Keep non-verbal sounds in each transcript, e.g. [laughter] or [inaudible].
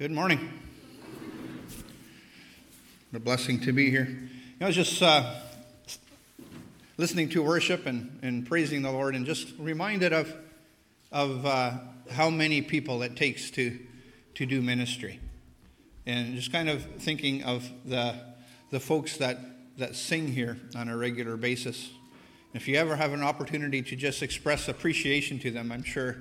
Good morning. A blessing to be here. I was just uh, listening to worship and, and praising the Lord and just reminded of, of uh, how many people it takes to, to do ministry. And just kind of thinking of the, the folks that, that sing here on a regular basis. If you ever have an opportunity to just express appreciation to them, I'm sure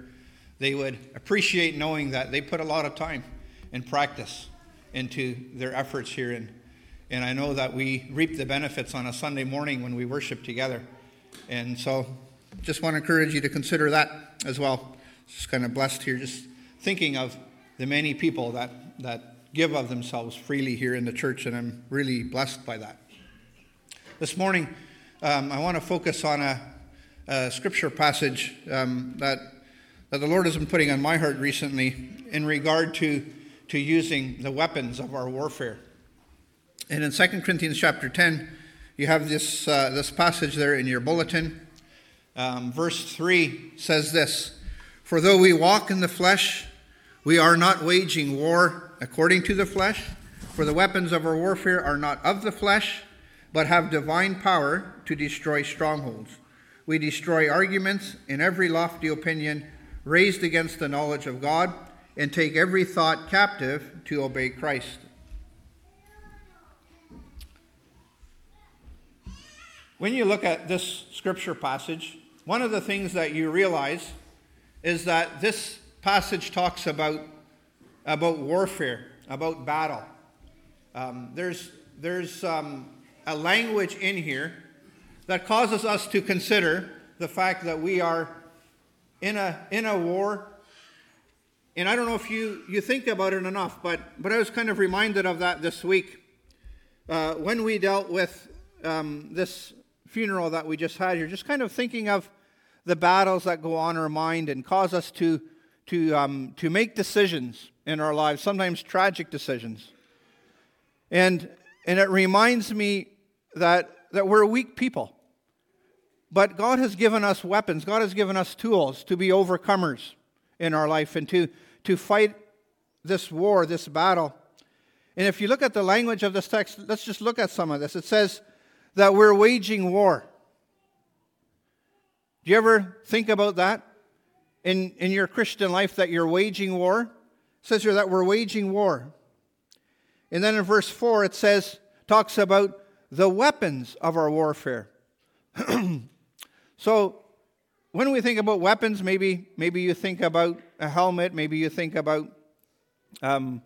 they would appreciate knowing that they put a lot of time and practice into their efforts here. And, and I know that we reap the benefits on a Sunday morning when we worship together. And so just want to encourage you to consider that as well. Just kind of blessed here, just thinking of the many people that, that give of themselves freely here in the church, and I'm really blessed by that. This morning, um, I want to focus on a, a scripture passage um, that, that the Lord has been putting on my heart recently in regard to to using the weapons of our warfare. And in 2 Corinthians chapter 10, you have this, uh, this passage there in your bulletin. Um, verse 3 says this For though we walk in the flesh, we are not waging war according to the flesh, for the weapons of our warfare are not of the flesh, but have divine power to destroy strongholds. We destroy arguments and every lofty opinion raised against the knowledge of God and take every thought captive to obey Christ. When you look at this scripture passage, one of the things that you realize is that this passage talks about, about warfare, about battle. Um, there's there's um, a language in here that causes us to consider the fact that we are in a, in a war and I don't know if you, you think about it enough, but, but I was kind of reminded of that this week uh, when we dealt with um, this funeral that we just had here, just kind of thinking of the battles that go on in our mind and cause us to, to, um, to make decisions in our lives, sometimes tragic decisions. And, and it reminds me that, that we're weak people. But God has given us weapons, God has given us tools to be overcomers in our life and to, to fight this war, this battle. And if you look at the language of this text, let's just look at some of this. It says that we're waging war. Do you ever think about that in, in your Christian life that you're waging war? It says here that we're waging war. And then in verse 4, it says, talks about the weapons of our warfare. [clears throat] so when we think about weapons, maybe, maybe you think about a helmet, maybe you think about um,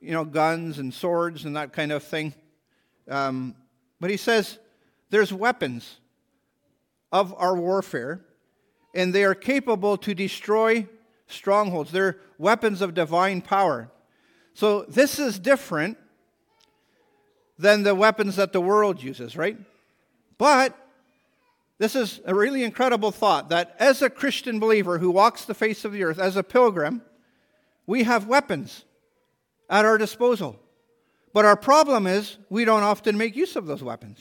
you know, guns and swords and that kind of thing. Um, but he says there's weapons of our warfare, and they are capable to destroy strongholds. They're weapons of divine power. So this is different than the weapons that the world uses, right? But this is a really incredible thought that as a Christian believer who walks the face of the earth, as a pilgrim, we have weapons at our disposal. But our problem is we don't often make use of those weapons.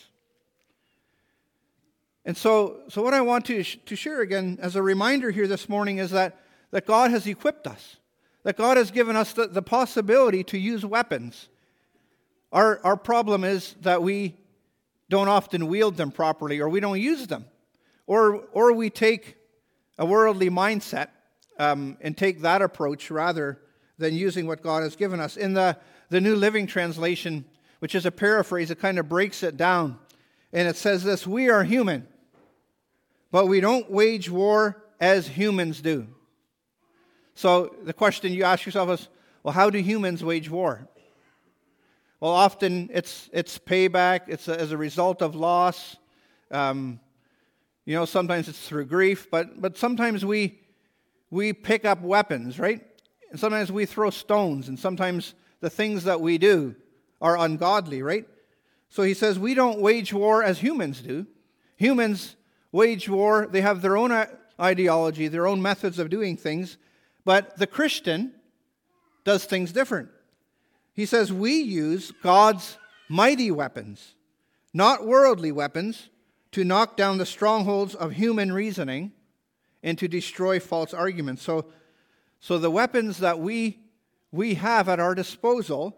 And so, so what I want to, to share again as a reminder here this morning is that, that God has equipped us, that God has given us the, the possibility to use weapons. Our, our problem is that we don't often wield them properly or we don't use them. Or, or we take a worldly mindset um, and take that approach rather than using what God has given us. In the, the New Living Translation, which is a paraphrase, it kind of breaks it down. And it says this We are human, but we don't wage war as humans do. So the question you ask yourself is well, how do humans wage war? Well, often it's, it's payback, it's a, as a result of loss. Um, you know, sometimes it's through grief, but, but sometimes we, we pick up weapons, right? And sometimes we throw stones, and sometimes the things that we do are ungodly, right? So he says we don't wage war as humans do. Humans wage war, they have their own ideology, their own methods of doing things, but the Christian does things different. He says we use God's mighty weapons, not worldly weapons, to knock down the strongholds of human reasoning and to destroy false arguments. So, so the weapons that we we have at our disposal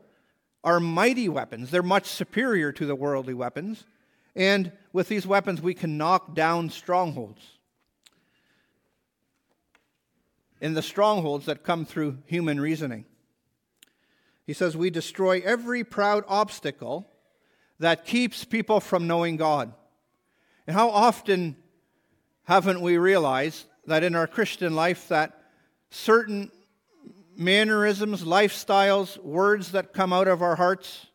are mighty weapons. They're much superior to the worldly weapons. And with these weapons, we can knock down strongholds. In the strongholds that come through human reasoning. He says, We destroy every proud obstacle that keeps people from knowing God. And how often haven't we realized that in our Christian life that certain mannerisms, lifestyles, words that come out of our hearts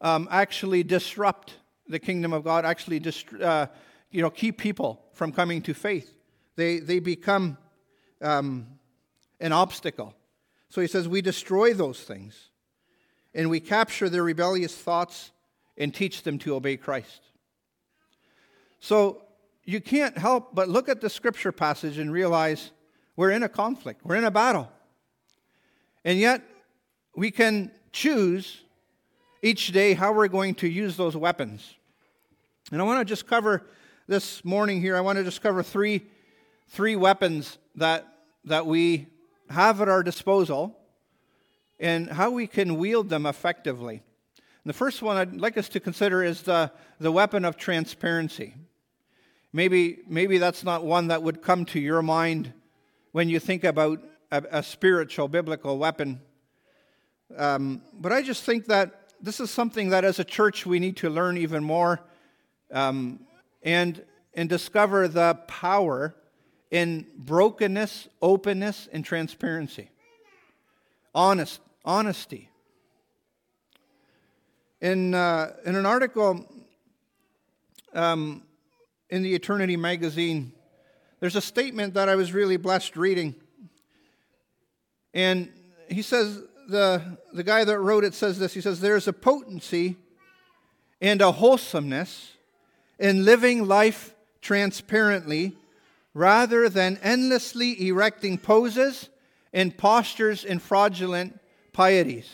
um, actually disrupt the kingdom of God, actually dist- uh, you know, keep people from coming to faith. They, they become um, an obstacle. So he says, We destroy those things and we capture their rebellious thoughts and teach them to obey Christ. So you can't help but look at the scripture passage and realize we're in a conflict, we're in a battle. And yet, we can choose each day how we're going to use those weapons. And I want to just cover this morning here, I want to just cover three, three weapons that, that we have at our disposal and how we can wield them effectively. And the first one I'd like us to consider is the, the weapon of transparency. Maybe, maybe that's not one that would come to your mind when you think about a, a spiritual, biblical weapon. Um, but I just think that this is something that as a church we need to learn even more um, and, and discover the power in brokenness, openness, and transparency. Honest, honesty. In, uh, in an article um, in the Eternity magazine, there's a statement that I was really blessed reading. And he says, the, the guy that wrote it says this he says, There's a potency and a wholesomeness in living life transparently rather than endlessly erecting poses and postures in fraudulent pieties.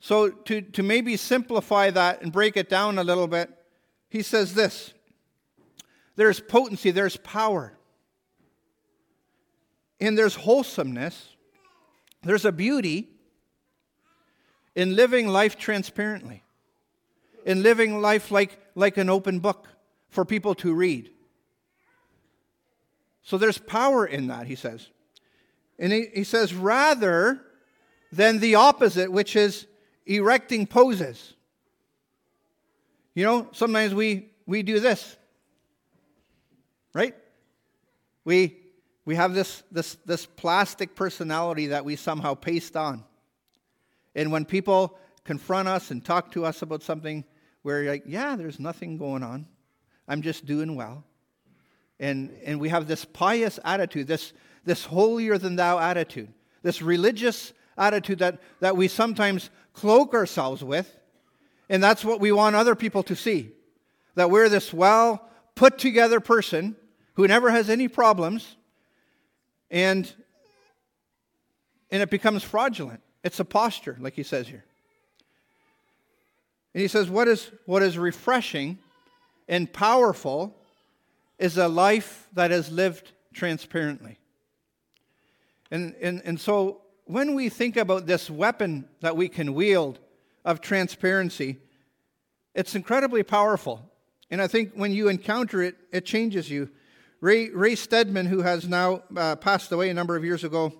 So, to, to maybe simplify that and break it down a little bit, he says this there's potency, there's power, and there's wholesomeness, there's a beauty in living life transparently, in living life like, like an open book for people to read. So there's power in that, he says. And he, he says, rather than the opposite, which is erecting poses. You know, sometimes we, we do this, right? We, we have this, this, this plastic personality that we somehow paste on. And when people confront us and talk to us about something, we're like, yeah, there's nothing going on. I'm just doing well. And, and we have this pious attitude, this, this holier than thou attitude, this religious attitude that, that we sometimes cloak ourselves with. And that's what we want other people to see that we're this well put together person who never has any problems. And, and it becomes fraudulent. It's a posture, like he says here. And he says, what is, what is refreshing and powerful is a life that is lived transparently. And, and, and so when we think about this weapon that we can wield of transparency, it's incredibly powerful. And I think when you encounter it, it changes you. Ray, Ray Stedman, who has now uh, passed away a number of years ago,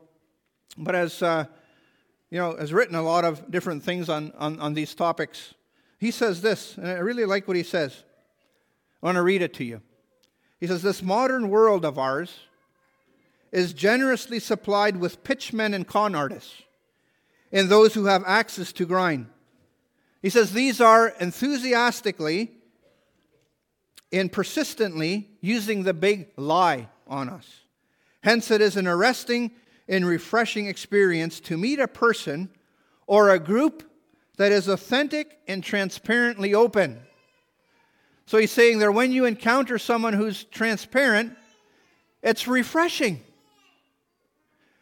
but has, uh, you know, has written a lot of different things on, on, on these topics. He says this, and I really like what he says. I want to read it to you. He says, This modern world of ours is generously supplied with pitchmen and con artists and those who have access to grind. He says these are enthusiastically and persistently using the big lie on us. Hence, it is an arresting and refreshing experience to meet a person or a group that is authentic and transparently open. So he's saying that when you encounter someone who's transparent, it's refreshing.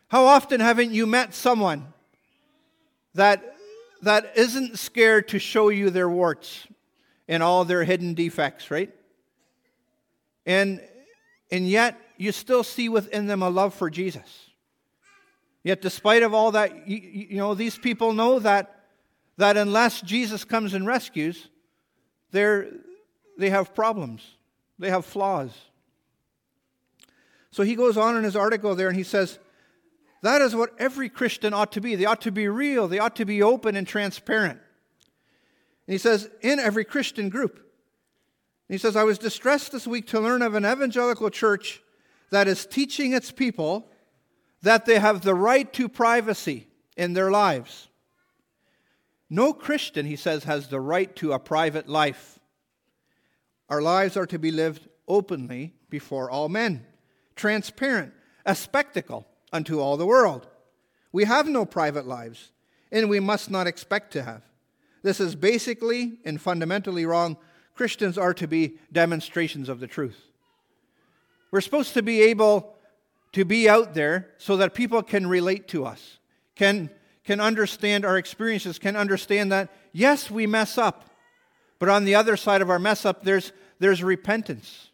How often haven't you met someone that, that isn't scared to show you their warts and all their hidden defects, right? And, and yet you still see within them a love for Jesus. Yet, despite of all that, you, you know, these people know that, that unless Jesus comes and rescues, they're, they have problems, they have flaws. So he goes on in his article there and he says, that is what every Christian ought to be. They ought to be real, they ought to be open and transparent. And he says, in every Christian group. And he says, I was distressed this week to learn of an evangelical church that is teaching its people that they have the right to privacy in their lives. No Christian, he says, has the right to a private life. Our lives are to be lived openly before all men, transparent, a spectacle unto all the world. We have no private lives, and we must not expect to have. This is basically and fundamentally wrong. Christians are to be demonstrations of the truth. We're supposed to be able to be out there so that people can relate to us, can, can understand our experiences, can understand that, yes, we mess up, but on the other side of our mess up, there's, there's repentance,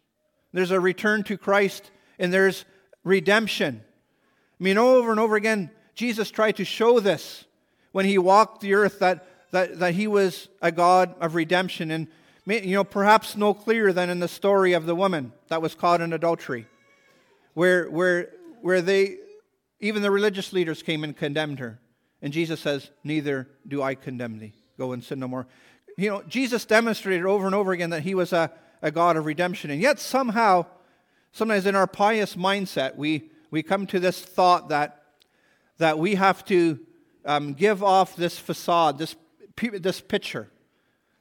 there's a return to Christ, and there's redemption. I mean, over and over again, Jesus tried to show this when he walked the earth that, that, that he was a God of redemption. And, you know, perhaps no clearer than in the story of the woman that was caught in adultery, where, where, where they, even the religious leaders came and condemned her. And Jesus says, Neither do I condemn thee. Go and sin no more. You know, Jesus demonstrated over and over again that he was a, a God of redemption. And yet, somehow, sometimes in our pious mindset, we, we come to this thought that, that we have to um, give off this facade, this, this picture,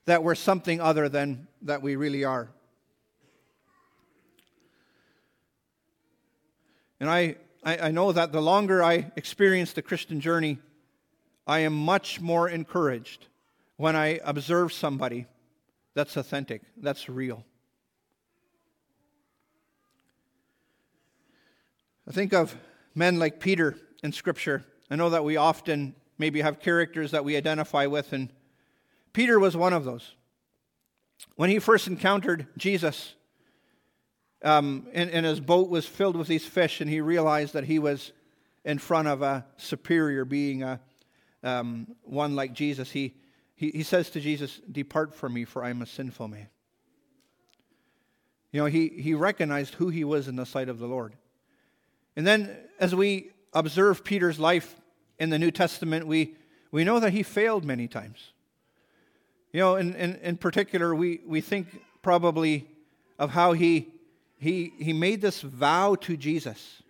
that we're something other than that we really are. And I, I, I know that the longer I experience the Christian journey, I am much more encouraged when I observe somebody that's authentic, that's real. I think of men like Peter in Scripture. I know that we often maybe have characters that we identify with, and Peter was one of those. When he first encountered Jesus, um, and, and his boat was filled with these fish, and he realized that he was in front of a superior being, a, um, one like Jesus, he, he, he says to Jesus, Depart from me, for I am a sinful man. You know, he, he recognized who he was in the sight of the Lord. And then as we observe Peter's life in the New Testament, we, we know that he failed many times. You know, in, in, in particular, we, we think probably of how he, he, he made this vow to Jesus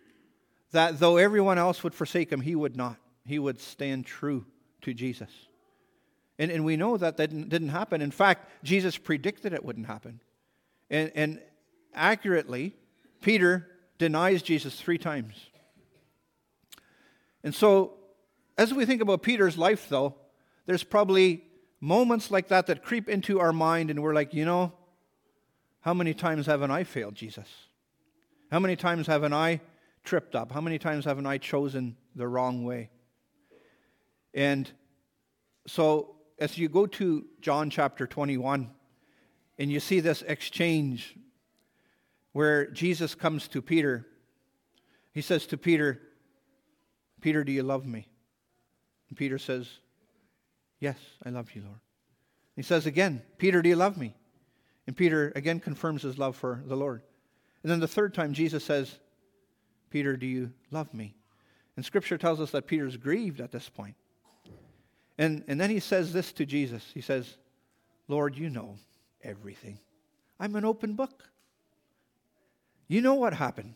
that though everyone else would forsake him, he would not. He would stand true to Jesus. And, and we know that that didn't, happen. In fact, Jesus predicted it wouldn't happen. And, and accurately, Peter denies Jesus three times. And so, as we think about Peter's life, though, there's probably moments like that that creep into our mind, and we're like, you know, how many times haven't I failed Jesus? How many times haven't I tripped up? How many times haven't I chosen the wrong way? And so, as you go to John chapter 21, and you see this exchange where Jesus comes to Peter. He says to Peter, Peter, do you love me? And Peter says, Yes, I love you, Lord. He says again, Peter, do you love me? And Peter again confirms his love for the Lord. And then the third time, Jesus says, Peter, do you love me? And Scripture tells us that Peter's grieved at this point. And, and then he says this to Jesus He says, Lord, you know everything. I'm an open book. You know what happened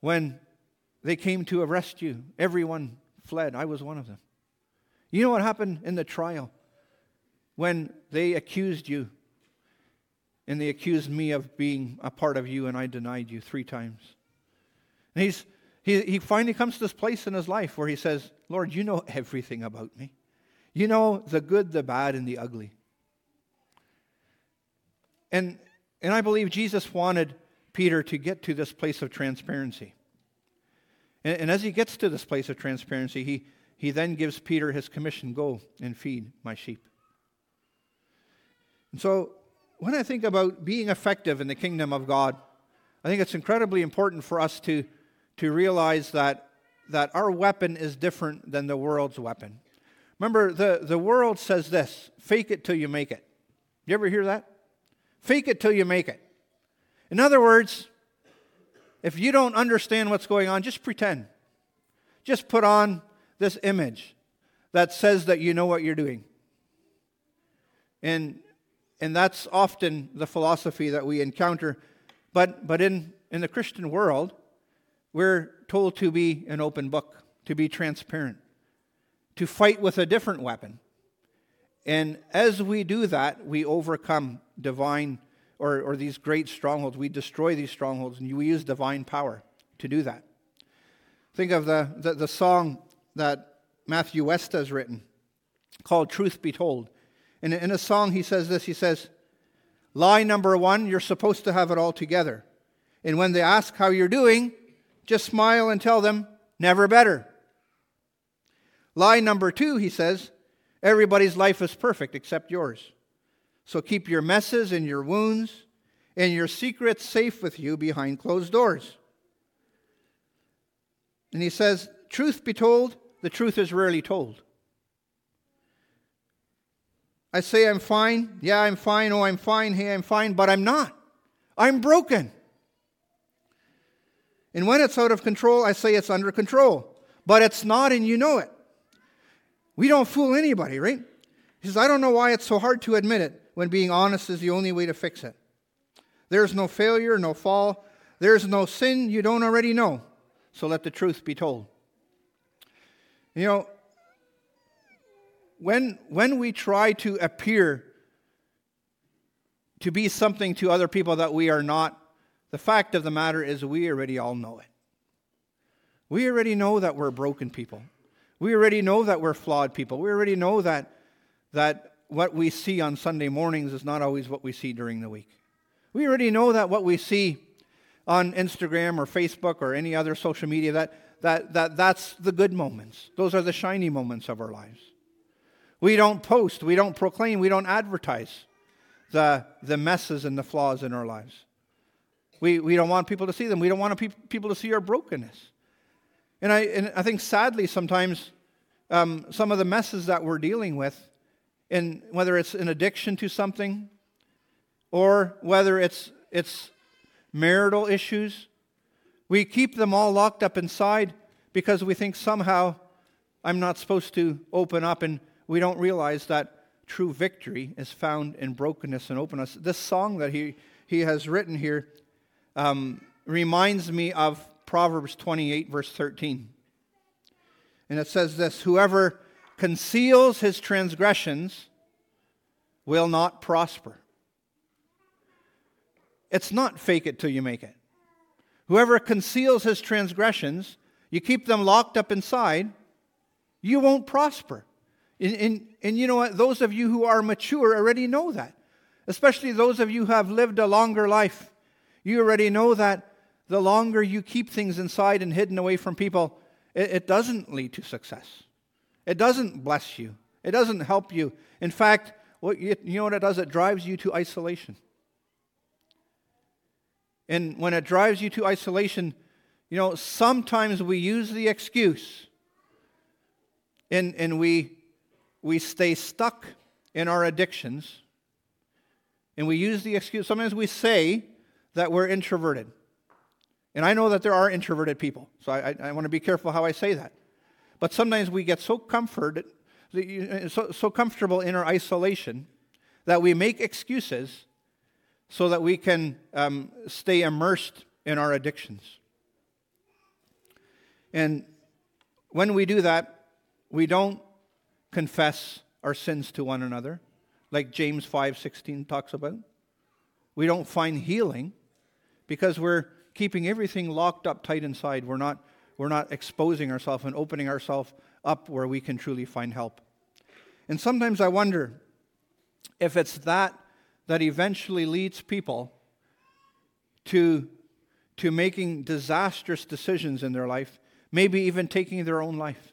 when they came to arrest you. Everyone fled. I was one of them. You know what happened in the trial when they accused you and they accused me of being a part of you and I denied you three times. And he's, he, he finally comes to this place in his life where he says, Lord, you know everything about me. You know the good, the bad, and the ugly. And and I believe Jesus wanted Peter to get to this place of transparency. And, and, as he gets to this place of transparency, he, he then gives Peter his commission go and feed my sheep. And so, when I think about being effective in the kingdom of God, I think it's incredibly important for us to, to realize that that our weapon is different than the world's weapon. Remember, the, the world says this fake it till you make it. You ever hear that? Fake it till you make it. In other words, if you don't understand what's going on, just pretend. Just put on this image that says that you know what you're doing. And, and that's often the philosophy that we encounter. But, but in, in the Christian world, we're told to be an open book, to be transparent, to fight with a different weapon. And as we do that, we overcome divine or, or these great strongholds. We destroy these strongholds, and we use divine power to do that. Think of the, the, the song that Matthew West has written called Truth Be Told. And in a song, he says this he says, Lie number one, you're supposed to have it all together. And when they ask how you're doing, just smile and tell them, never better. Lie number two, he says, everybody's life is perfect except yours. So keep your messes and your wounds and your secrets safe with you behind closed doors. And he says, Truth be told, the truth is rarely told. I say I'm fine. Yeah, I'm fine. Oh, I'm fine. Hey, I'm fine. But I'm not. I'm broken. And when it's out of control, I say it's under control. But it's not, and you know it. We don't fool anybody, right? He says, I don't know why it's so hard to admit it when being honest is the only way to fix it. There's no failure, no fall. There's no sin you don't already know. So let the truth be told. You know, when, when we try to appear to be something to other people that we are not, the fact of the matter is we already all know it. We already know that we're broken people. We already know that we're flawed people. We already know that, that what we see on Sunday mornings is not always what we see during the week. We already know that what we see on Instagram or Facebook or any other social media, that, that, that that's the good moments. Those are the shiny moments of our lives. We don't post, we don't proclaim, we don't advertise the, the messes and the flaws in our lives. We, we don't want people to see them. We don't want people to see our brokenness. And I, and I think sadly, sometimes um, some of the messes that we're dealing with, in, whether it's an addiction to something or whether it's, it's marital issues, we keep them all locked up inside because we think somehow I'm not supposed to open up, and we don't realize that true victory is found in brokenness and openness. This song that he, he has written here um, reminds me of Proverbs 28, verse 13. And it says this Whoever conceals his transgressions will not prosper. It's not fake it till you make it. Whoever conceals his transgressions, you keep them locked up inside, you won't prosper. And, and, and you know what? Those of you who are mature already know that. Especially those of you who have lived a longer life. You already know that the longer you keep things inside and hidden away from people, it, it doesn't lead to success. It doesn't bless you. It doesn't help you. In fact, what you, you know what it does? It drives you to isolation. And when it drives you to isolation, you know, sometimes we use the excuse and, and we, we stay stuck in our addictions. And we use the excuse, sometimes we say that we're introverted. And I know that there are introverted people, so I, I, I want to be careful how I say that. But sometimes we get so comforted, so, so comfortable in our isolation that we make excuses so that we can um, stay immersed in our addictions. And when we do that, we don't confess our sins to one another, like James 5:16 talks about. We don't find healing because we're keeping everything locked up tight inside. We're not, we're not exposing ourselves and opening ourselves up where we can truly find help. And sometimes I wonder if it's that that eventually leads people to, to making disastrous decisions in their life, maybe even taking their own life,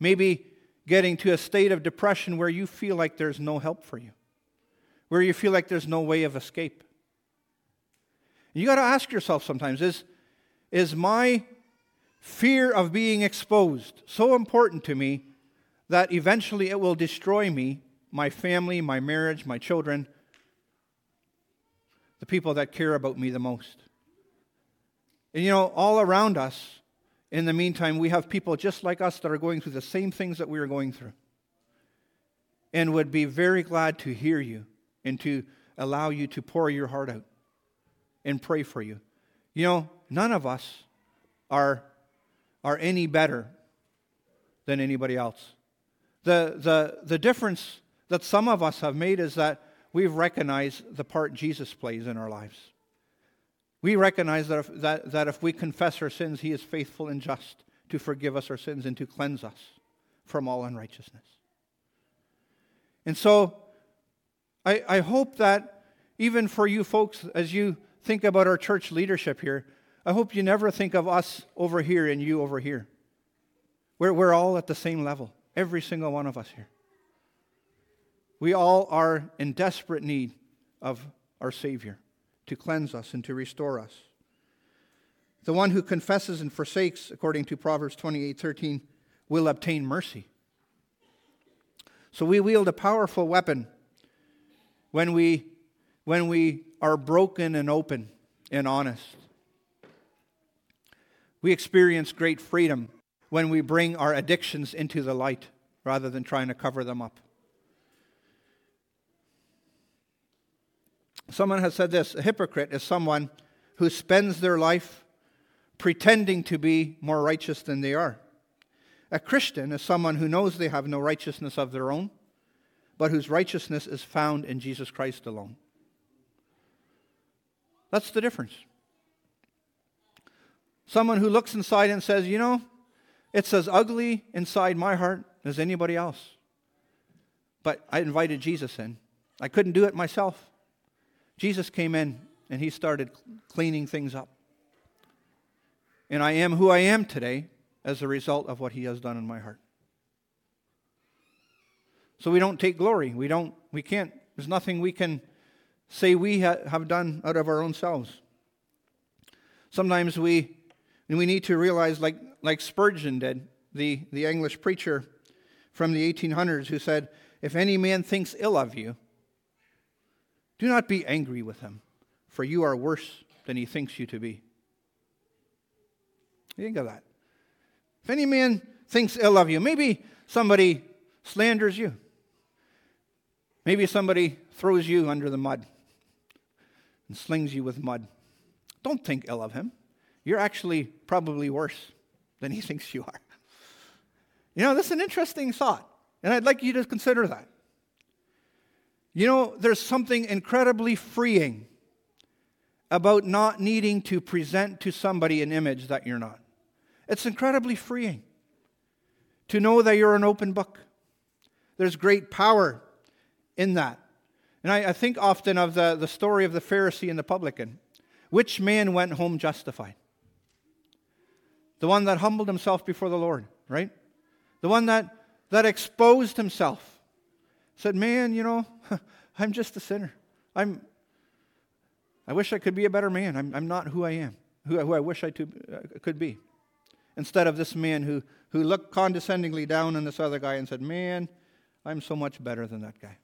maybe getting to a state of depression where you feel like there's no help for you, where you feel like there's no way of escape. You got to ask yourself sometimes is, is my fear of being exposed so important to me that eventually it will destroy me, my family, my marriage, my children, the people that care about me the most. And you know, all around us, in the meantime, we have people just like us that are going through the same things that we are going through and would be very glad to hear you and to allow you to pour your heart out and pray for you. You know, none of us are, are any better than anybody else. The, the, the difference that some of us have made is that we've recognized the part Jesus plays in our lives. We recognize that if, that, that if we confess our sins, He is faithful and just to forgive us our sins and to cleanse us from all unrighteousness. And so I, I hope that even for you folks, as you think about our church leadership here, I hope you never think of us over here and you over here. We're, we're all at the same level, every single one of us here. We all are in desperate need of our Savior to cleanse us and to restore us. The one who confesses and forsakes, according to Proverbs 28 13, will obtain mercy. So we wield a powerful weapon when we, when we are broken and open and honest. We experience great freedom when we bring our addictions into the light rather than trying to cover them up. Someone has said this a hypocrite is someone who spends their life pretending to be more righteous than they are. A Christian is someone who knows they have no righteousness of their own, but whose righteousness is found in Jesus Christ alone. That's the difference. Someone who looks inside and says, you know, it's as ugly inside my heart as anybody else. But I invited Jesus in. I couldn't do it myself. Jesus came in and he started cleaning things up. And I am who I am today as a result of what he has done in my heart. So we don't take glory. We don't we can't there's nothing we can say we ha- have done out of our own selves. Sometimes we we need to realize like like Spurgeon did, the, the English preacher from the 1800s who said, If any man thinks ill of you, do not be angry with him, for you are worse than he thinks you to be. Think of that. If any man thinks ill of you, maybe somebody slanders you. Maybe somebody throws you under the mud and slings you with mud. Don't think ill of him. You're actually probably worse than he [laughs] thinks you are. You know, that's an interesting thought, and I'd like you to consider that. You know, there's something incredibly freeing about not needing to present to somebody an image that you're not. It's incredibly freeing to know that you're an open book. There's great power in that. And I, I, think often of the, the story of the Pharisee and the publican. Which man went home justified? The one that humbled himself before the Lord, right? The one that, that exposed himself said, Man, you know, [laughs] I'm just a sinner. I'm, I wish I could be a better man. I'm, I'm not who I am, who, who I wish I to, uh, could be. Instead of this man who, who looked condescendingly down on this other guy and said, Man, I'm so much better than that guy.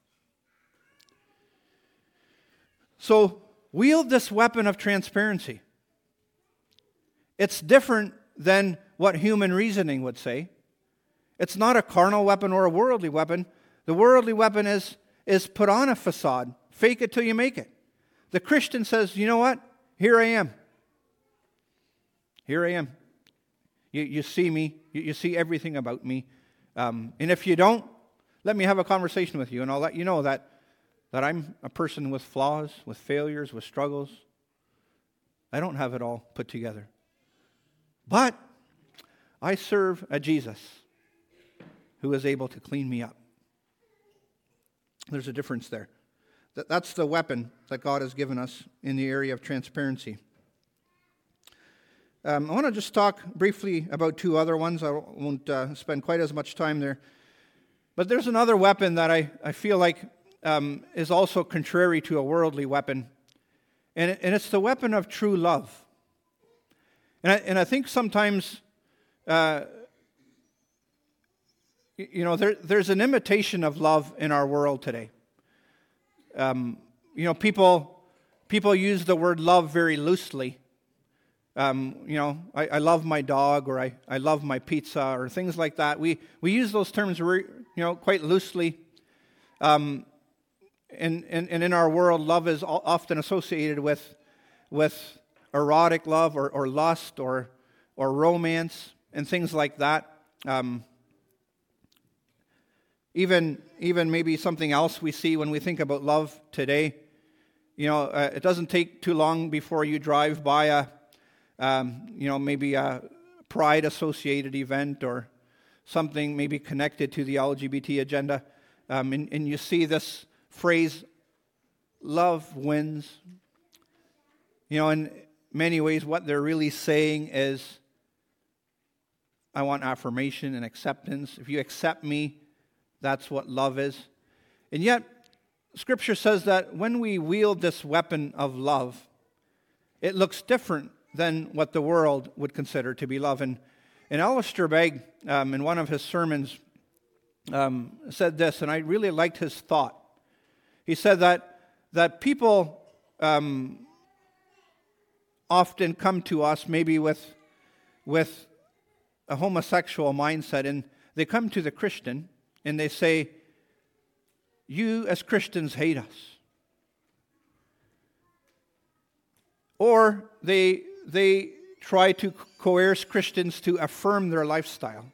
So, wield this weapon of transparency. It's different than what human reasoning would say. It's not a carnal weapon or a worldly weapon. The worldly weapon is, is put on a facade, fake it till you make it. The Christian says, you know what? Here I am. Here I am. You, you see me, you, you see everything about me. Um, and if you don't, let me have a conversation with you, and I'll let you know that, that I'm a person with flaws, with failures, with struggles. I don't have it all put together. But I serve a Jesus who is able to clean me up. There's a difference there. That's the weapon that God has given us in the area of transparency. Um, I want to just talk briefly about two other ones. I won't uh, spend quite as much time there. But there's another weapon that I, I feel like um, is also contrary to a worldly weapon, and, and it's the weapon of true love. And I, and I think sometimes uh, you know, there, there's an imitation of love in our world today. Um, you know, people, people use the word love very loosely. Um, you know, I, I, love my dog or I, I love my pizza or things like that. We, we use those terms, you know, quite loosely. Um, and, and in our world, love is often associated with, with erotic love or, or lust or, or romance and things like that. Um, even, even maybe something else we see when we think about love today. You know, uh, it doesn't take too long before you drive by a, um, you know, maybe a pride associated event or something maybe connected to the LGBT agenda, um, and, and you see this phrase, love wins. You know, in many ways, what they're really saying is, I want affirmation and acceptance. If you accept me, that's what love is. And yet, Scripture says that when we wield this weapon of love, it looks different than what the world would consider to be love. And, and Alistair Begg, um, in one of his sermons, um, said this, and I really liked his thought. He said that, that people um, often come to us maybe with, with a homosexual mindset, and they come to the Christian and they say, You as Christians hate us. Or they, they try to coerce Christians to affirm their lifestyle.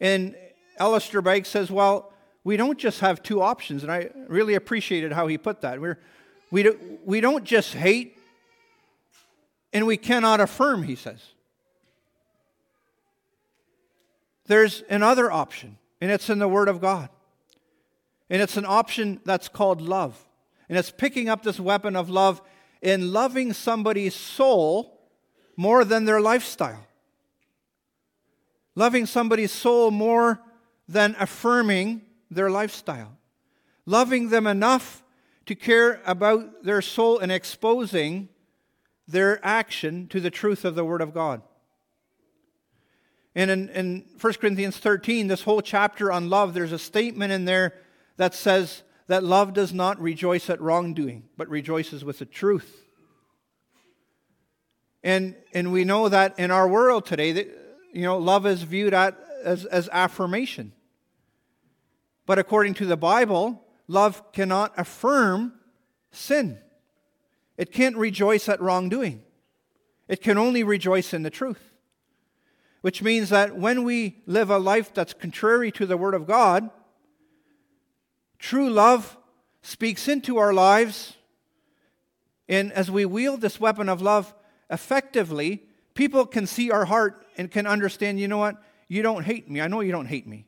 And Alistair Begg says, Well, we don't just have two options. And I really appreciated how he put that. We're, we, do, we don't just hate and we cannot affirm, he says. There's another option, and it's in the Word of God. And it's an option that's called love. And it's picking up this weapon of love in loving somebody's soul more than their lifestyle. Loving somebody's soul more than affirming their lifestyle. Loving them enough to care about their soul and exposing their action to the truth of the Word of God. And in, in 1 Corinthians 13, this whole chapter on love, there's a statement in there that says that love does not rejoice at wrongdoing, but rejoices with the truth. And, and we know that in our world today, that, you know, love is viewed at, as, as affirmation. But according to the Bible, love cannot affirm sin. It can't rejoice at wrongdoing. It can only rejoice in the truth which means that when we live a life that's contrary to the Word of God, true love speaks into our lives. And as we wield this weapon of love effectively, people can see our heart and can understand you know what? You don't hate me. I know you don't hate me.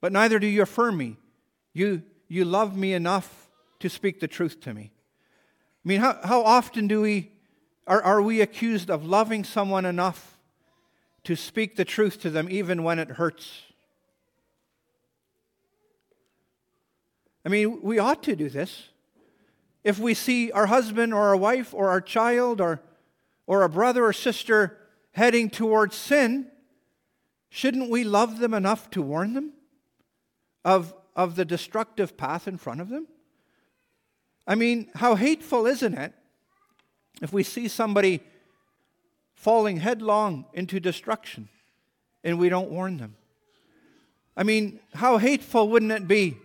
But neither do you affirm me. You, you love me enough to speak the truth to me. I mean, how, how often do we are, are we accused of loving someone enough to speak the truth to them even when it hurts? I mean, we ought to do this. If we see our husband or our wife or our child or, or a brother or sister heading towards sin, shouldn't we love them enough to warn them of, of the destructive path in front of them? I mean, how hateful, isn't it, if we see somebody falling headlong into destruction and we don't warn them? I mean, how hateful wouldn't it be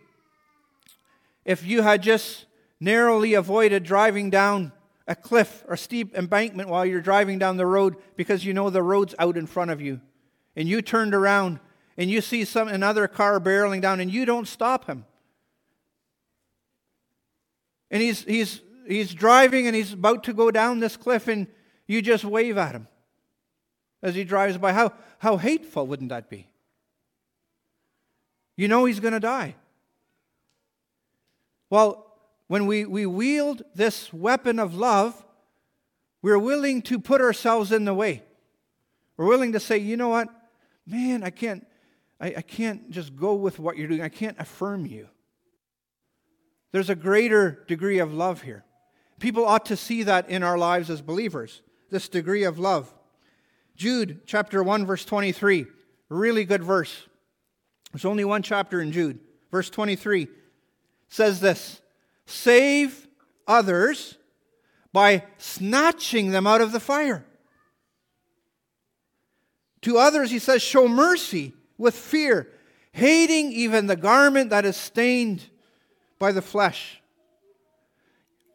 if you had just narrowly avoided driving down a cliff or steep embankment while you're driving down the road because you know the road's out in front of you and you turned around and you see some another car barreling down and you don't stop him and he's he's he's driving and he's about to go down this cliff and you just wave at him as he drives by. How, how hateful wouldn't that be? You know he's going to die. Well, when we, we wield this weapon of love, we're willing to put ourselves in the way. We're willing to say, you know what? Man, I can't, I, I can't just go with what you're doing. I can't affirm you. There's a greater degree of love here. People ought to see that in our lives as believers, this degree of love. Jude chapter 1, verse 23. Really good verse. There's only one chapter in Jude. Verse 23 says this Save others by snatching them out of the fire. To others, he says, show mercy with fear, hating even the garment that is stained by the flesh.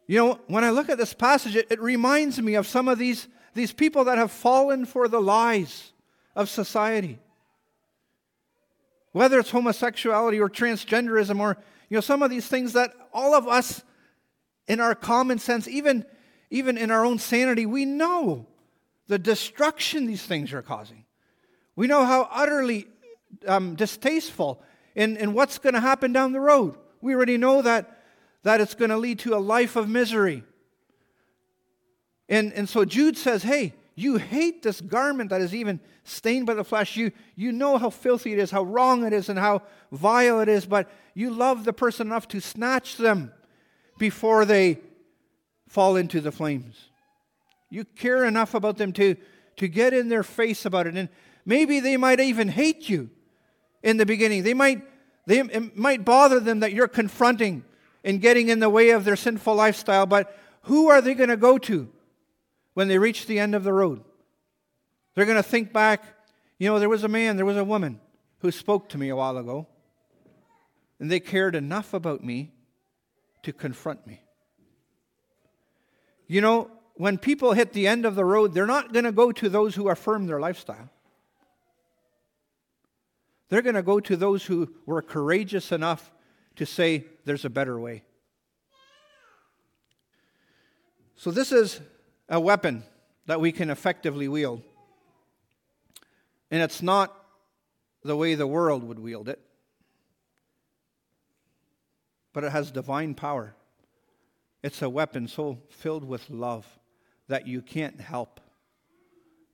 You know, when I look at this passage, it, it, reminds me of some of these, these people that have fallen for the lies of society. Whether it's homosexuality or transgenderism or, you know, some of these things that all of us in our common sense, even, even in our own sanity, we know the destruction these things are causing. We know how utterly um, distasteful in, in what's going to happen down the road. We already know that, that it's going to lead to a life of misery. And, and so Jude says, hey, you hate this garment that is even stained by the flesh. You, you know how filthy it is, how wrong it is, and how vile it is, but you love the person enough to snatch them before they fall into the flames. You care enough about them to, to get in their face about it. And Maybe they might even hate you in the beginning. They might, they, it might bother them that you're confronting and getting in the way of their sinful lifestyle, but who are they going to go to when they reach the end of the road? They're going to think back, you know, there was a man, there was a woman who spoke to me a while ago, and they cared enough about me to confront me. You know, when people hit the end of the road, they're not going to go to those who affirm their lifestyle. They're going to go to those who were courageous enough to say, there's a better way. So, this is a weapon that we can effectively wield. And it's not the way the world would wield it, but it has divine power. It's a weapon so filled with love that you can't help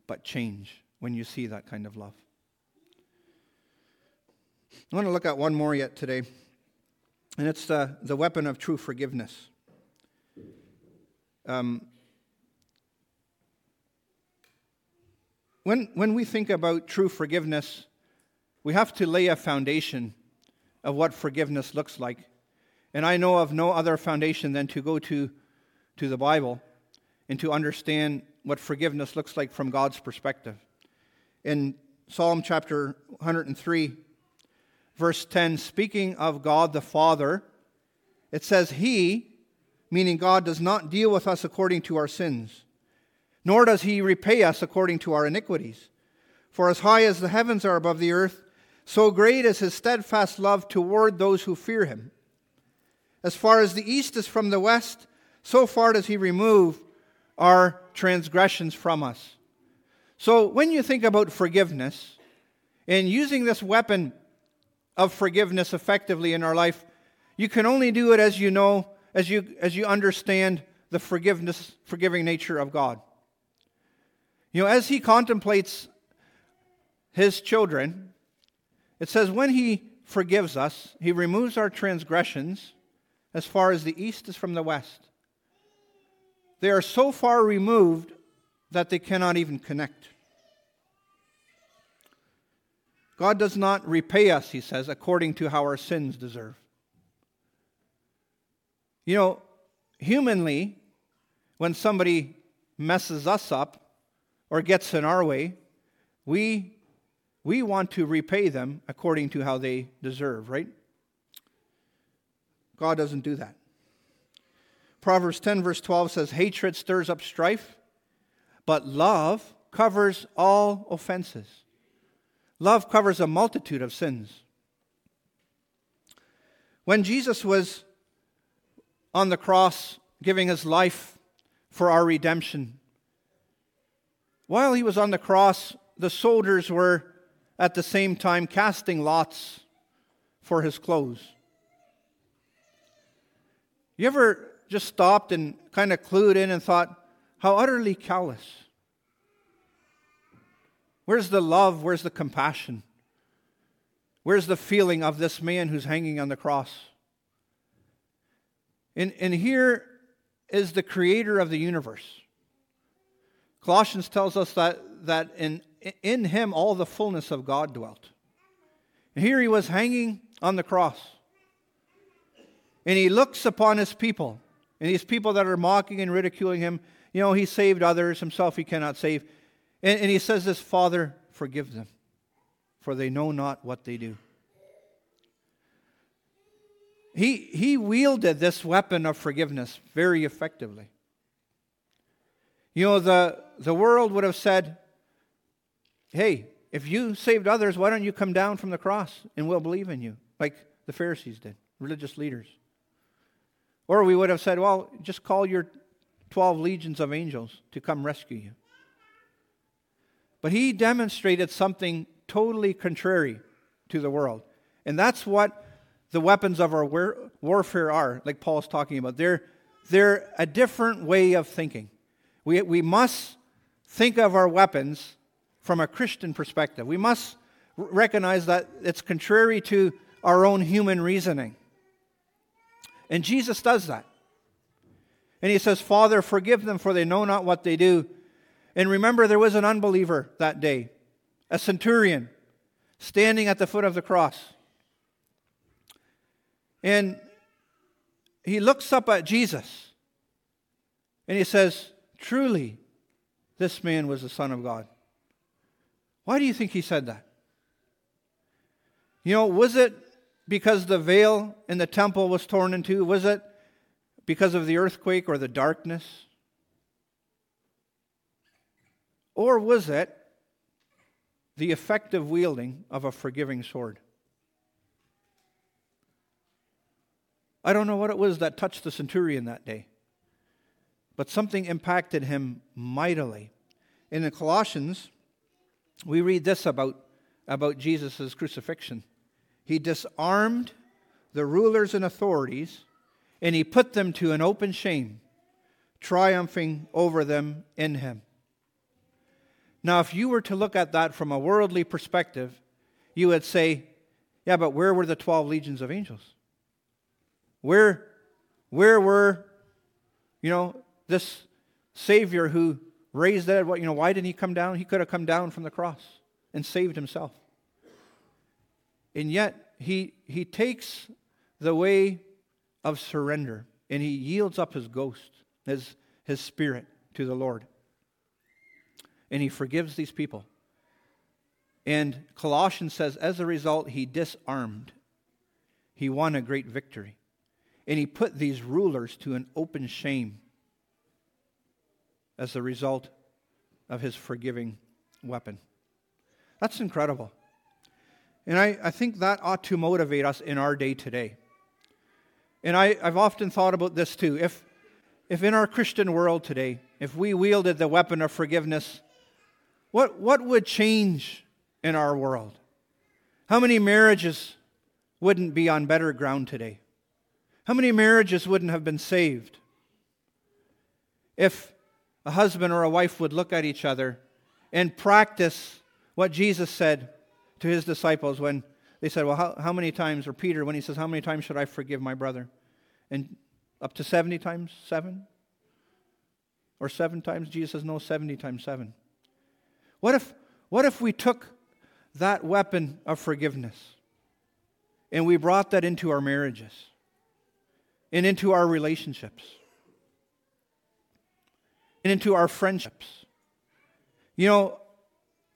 but change when you see that kind of love. I want to look at one more yet today, and it's the, the weapon of true forgiveness. Um, when, when we think about true forgiveness, we have to lay a foundation of what forgiveness looks like. And I know of no other foundation than to go to, to the Bible and to understand what forgiveness looks like from God's perspective. In Psalm chapter 103, verse 10, speaking of God the Father, it says, He, meaning God, does not deal with us according to our sins, nor does He repay us according to our iniquities. For as high as the heavens are above the earth, so great is His steadfast love toward those who fear Him. As far as the east is from the west, so far does He remove our transgressions from us. So when you think about forgiveness, and using this weapon of forgiveness effectively in our life, you can only do it as you know, as you, as you understand the forgiveness, forgiving nature of God. You know, as he contemplates his children, it says, when he forgives us, he removes our transgressions as far as the east is from the west. They are so far removed that they cannot even connect. God does not repay us, he says, according to how our sins deserve. You know, humanly, when somebody messes us up or gets in our way, we, we want to repay them according to how they deserve, right? God doesn't do that. Proverbs 10, verse 12 says, Hatred stirs up strife, but love covers all offenses. Love covers a multitude of sins. When Jesus was on the cross giving his life for our redemption, while he was on the cross, the soldiers were at the same time casting lots for his clothes. You ever just stopped and kind of clued in and thought, how utterly callous? Where's the love? Where's the compassion? Where's the feeling of this man who's hanging on the cross? And, and here is the creator of the universe. Colossians tells us that that in, in him all the fullness of God dwelt. And here he was hanging on the cross. And he looks upon his people, and these people that are mocking and ridiculing him. You know, he saved others, himself he cannot save. And, and he says this Father, forgive them, for they know not what they do. He, he wielded this weapon of forgiveness very effectively. You know, the, the world would have said, hey, if you saved others, why don't you come down from the cross and we'll believe in you, like the Pharisees did, religious leaders. Or we would have said, well, just call your 12 legions of angels to come rescue you. But he demonstrated something totally contrary to the world. And that's what the weapons of our war- warfare are, like Paul's talking about. They're, they're a different way of thinking. We, we must think of our weapons from a Christian perspective. We must recognize that it's contrary to our own human reasoning. And Jesus does that. And he says, Father, forgive them, for they know not what they do. And remember, there was an unbeliever that day, a centurion, standing at the foot of the cross. And he looks up at Jesus and he says, Truly, this man was the Son of God. Why do you think he said that? You know, was it because the veil in the temple was torn in two? Was it because of the earthquake or the darkness? Or was it the effective wielding of a forgiving sword? I don't know what it was that touched the centurion that day, but something impacted him mightily. In the Colossians, we read this about, about Jesus' crucifixion. He disarmed the rulers and authorities, and he put them to an open shame, triumphing over them in him. Now, if you were to look at that from a worldly perspective, you would say, yeah, but where were the 12 legions of angels? Where, where were, you know, this Savior who raised? What, you know, why didn't he come down? He could have come down from the cross and saved himself. And yet, he, he takes the way of surrender and he yields up his ghost, his, his spirit to the Lord. And he forgives these people. And Colossians says, as a result, he disarmed. He won a great victory. And he put these rulers to an open shame as a result of his forgiving weapon. That's incredible. And I, I think that ought to motivate us in our day today. And I, I've often thought about this too. If, if in our Christian world today, if we wielded the weapon of forgiveness, what, what would change in our world? How many marriages wouldn't be on better ground today? How many marriages wouldn't have been saved if a husband or a wife would look at each other and practice what Jesus said to his disciples when they said, Well, how, how many times, or Peter, when he says, How many times should I forgive my brother? And up to 70 times seven? Or seven times? Jesus says, No, 70 times seven. What if, what if we took that weapon of forgiveness and we brought that into our marriages? and into our relationships and into our friendships. You know,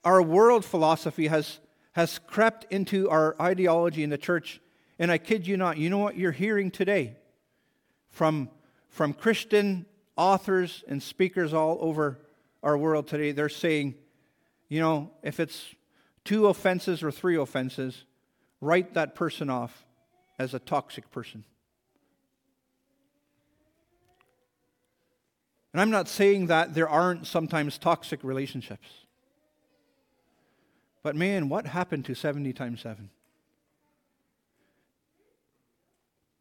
our world philosophy has, has crept into our ideology in the church, and I kid you not, you know what you're hearing today from, from Christian authors and speakers all over our world today? They're saying, you know, if it's two offenses or three offenses, write that person off as a toxic person. And I'm not saying that there aren't sometimes toxic relationships. But man, what happened to 70 times 7?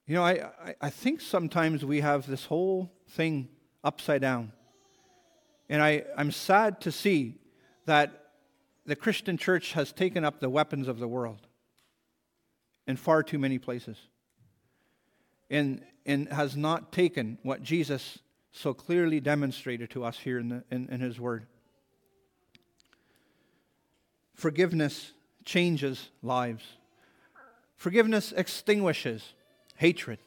You know, I, I, I, think sometimes we have this whole thing upside down. And I, I'm sad to see that the Christian church has taken up the weapons of the world in far too many places and, and has not taken what Jesus so clearly demonstrated to us here in, the, in, in His Word. forgiveness changes lives. Forgiveness extinguishes hatred.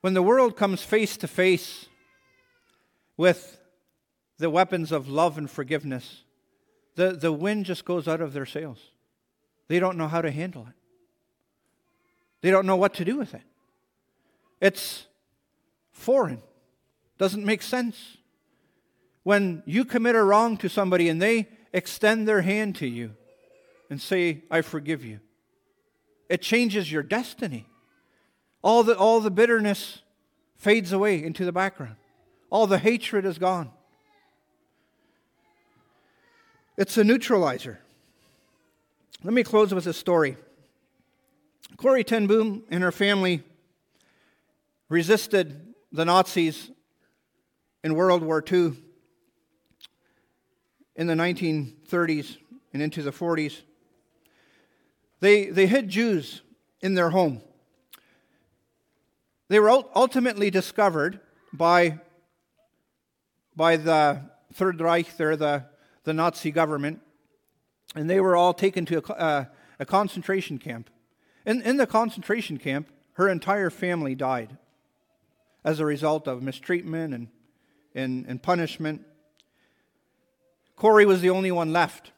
When the world comes face to face with the weapons of love and forgiveness, the, the wind just goes out of their sails. They don't know how to handle it, they don't know what to do with it. It's foreign, doesn't make sense. When you commit a wrong to somebody and they extend their hand to you and say, I forgive you, it changes your destiny. All the, all the bitterness fades away into the background. All the hatred is gone. It's a neutralizer. Let me close with a story. Corrie ten Boom and her family resisted the Nazis in World War II in the 1930s and into the 40s. They, they hid Jews in their home. They were ultimately discovered by, by the Third Reich, there, the, the Nazi government, and they were all taken to a, uh, a concentration camp. In, in the concentration camp, her entire family died as a result of mistreatment and, and, and punishment. Corrie was the only one left,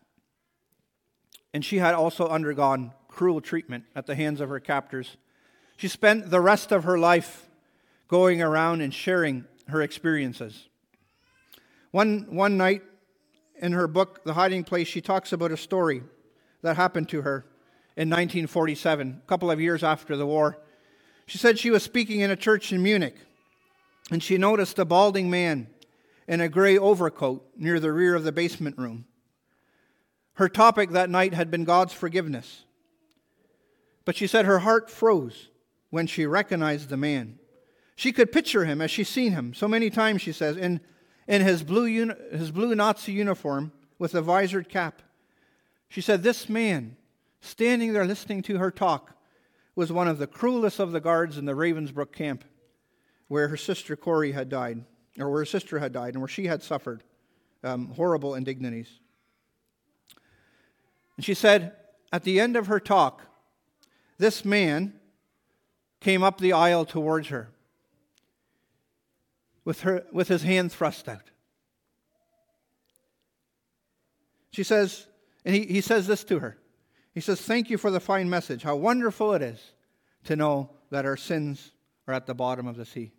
and she had also undergone cruel treatment at the hands of her captors she spent the rest of her life going around and sharing her experiences. One, one night in her book, The Hiding Place, she talks about a story that happened to her in 1947, a couple of years after the war. She said she was speaking in a church in Munich, and she noticed a balding man in a gray overcoat near the rear of the basement room. Her topic that night had been God's forgiveness. But she said her heart froze when she recognized the man. She could picture him as she's seen him so many times, she says, in, in his, blue uni- his blue Nazi uniform with a visored cap. She said, This man, standing there listening to her talk, was one of the cruelest of the guards in the Ravensbrück camp, where her sister Corrie had died, or where her sister had died, and where she had suffered um, horrible indignities. And she said, at the end of her talk, this man came up the aisle towards her with, her, with his hand thrust out. She says, and he, he says this to her. He says, Thank you for the fine message. How wonderful it is to know that our sins are at the bottom of the sea.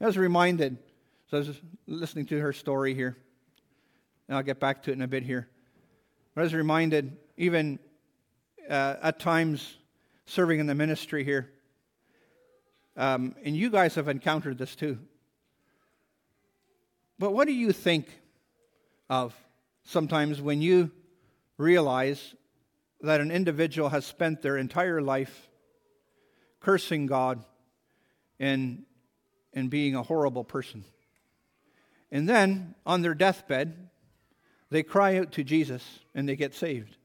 I was reminded, so I was listening to her story here, and I'll get back to it in a bit here. I was reminded, even uh, at times serving in the ministry here. Um, and you guys have encountered this too. But what do you think of sometimes when you realize that an individual has spent their entire life cursing God and, and being a horrible person? And then on their deathbed, they cry out to Jesus and they get saved.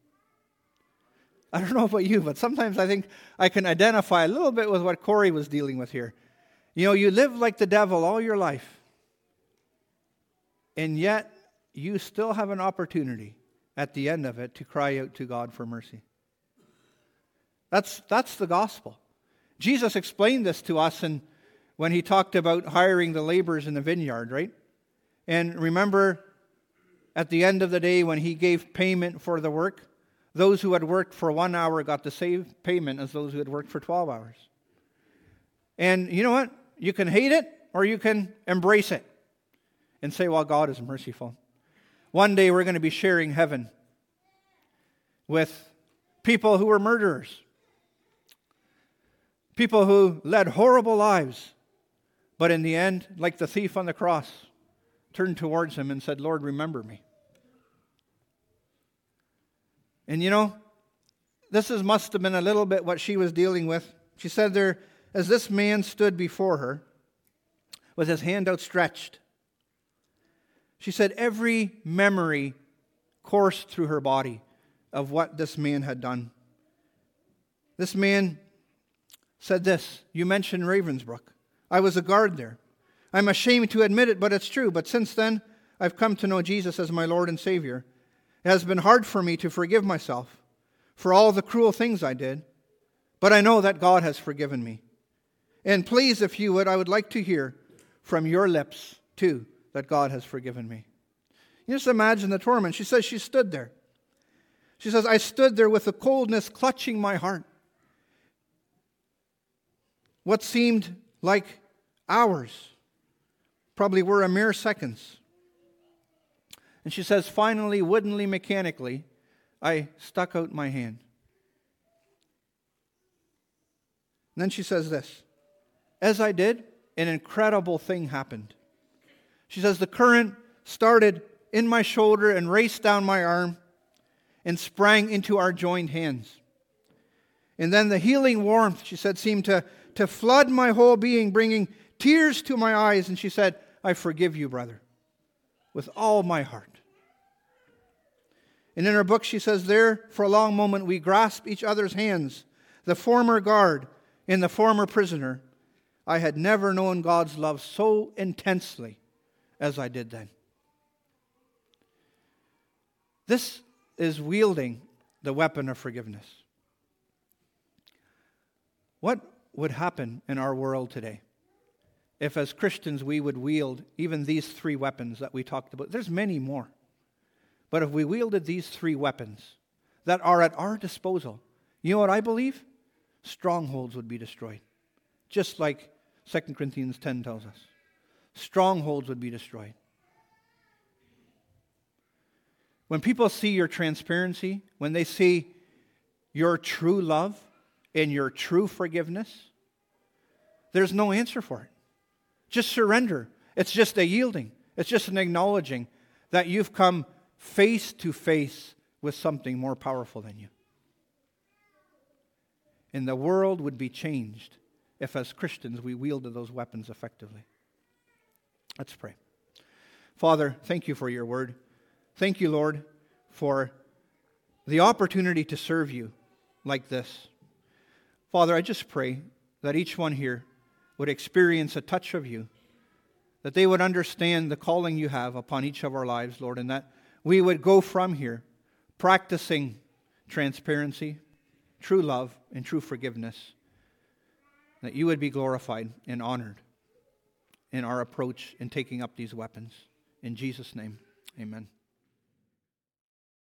I don't know about you, but sometimes I think I can identify a little bit with what Corrie was dealing with here. You know, you live like the devil all your life, and yet you still have an opportunity at the end of it to cry out to God for mercy. That's, that's the gospel. Jesus explained this to us and when he talked about hiring the laborers in the vineyard, right? And remember at the end of the day when he gave payment for the work, those who had worked for one hour got the same payment as those who had worked for 12 hours. And you know what? You can hate it or you can embrace it and say, well, God is merciful. One day we're going to be sharing heaven with people who were murderers, people who led horrible lives, but in the end, like the thief on the cross, turned towards him and said, Lord, remember me. And you know, this is, must have been a little bit what she was dealing with. She said there, as this man stood before her with his hand outstretched, she said every memory coursed through her body of what this man had done. This man said this You mentioned Ravensbrück. I was a guard there. I'm ashamed to admit it, but it's true. But since then, I've come to know Jesus as my Lord and Savior, it has been hard for me to forgive myself for all the cruel things I did, but I know that God has forgiven me. And please, if you would, I would like to hear from your lips, too, that God has forgiven me. You just imagine the torment. She says she stood there. She says, I stood there with the coldness clutching my heart. What seemed like hours probably were a mere seconds. And she says, finally, woodenly, mechanically, I stuck out my hand. And then she says this As I did, an incredible thing happened. She says, The current started in my shoulder and raced down my arm and sprang into our joined hands. And then the healing warmth, she said, seemed to, to flood my whole being, bringing tears to my eyes. And she said, I forgive you, brother, with all my heart. And in her book, she says, There, for a long moment, we grasped each other's hands, the former guard and the former prisoner. I had never known God's love so intensely as I did then. This is wielding the weapon of forgiveness. What would happen in our world today if, as Christians, we would wield even these three weapons that we talked about? There's many more. But if we wielded these three weapons that are at our disposal, you know what I believe? Strongholds would be destroyed. Just like 2 Corinthians 10 tells us. Strongholds would be destroyed. When people see your transparency, when they see your true love and your true forgiveness, there's no answer for it. Just surrender. It's just a yielding, it's just an acknowledging that you've come face to face with something more powerful than you. And the world would be changed if, as Christians, we wielded those weapons effectively. Let's pray. Father, thank you for your word. Thank you, Lord, for the opportunity to serve you like this. Father, I just pray that each one here would experience a touch of you, that they would understand the calling you have upon each of our lives, Lord, and that we would go from here practicing transparency, true love, and true forgiveness. That you would be glorified and honored in our approach in taking up these weapons. In Jesus' name, amen.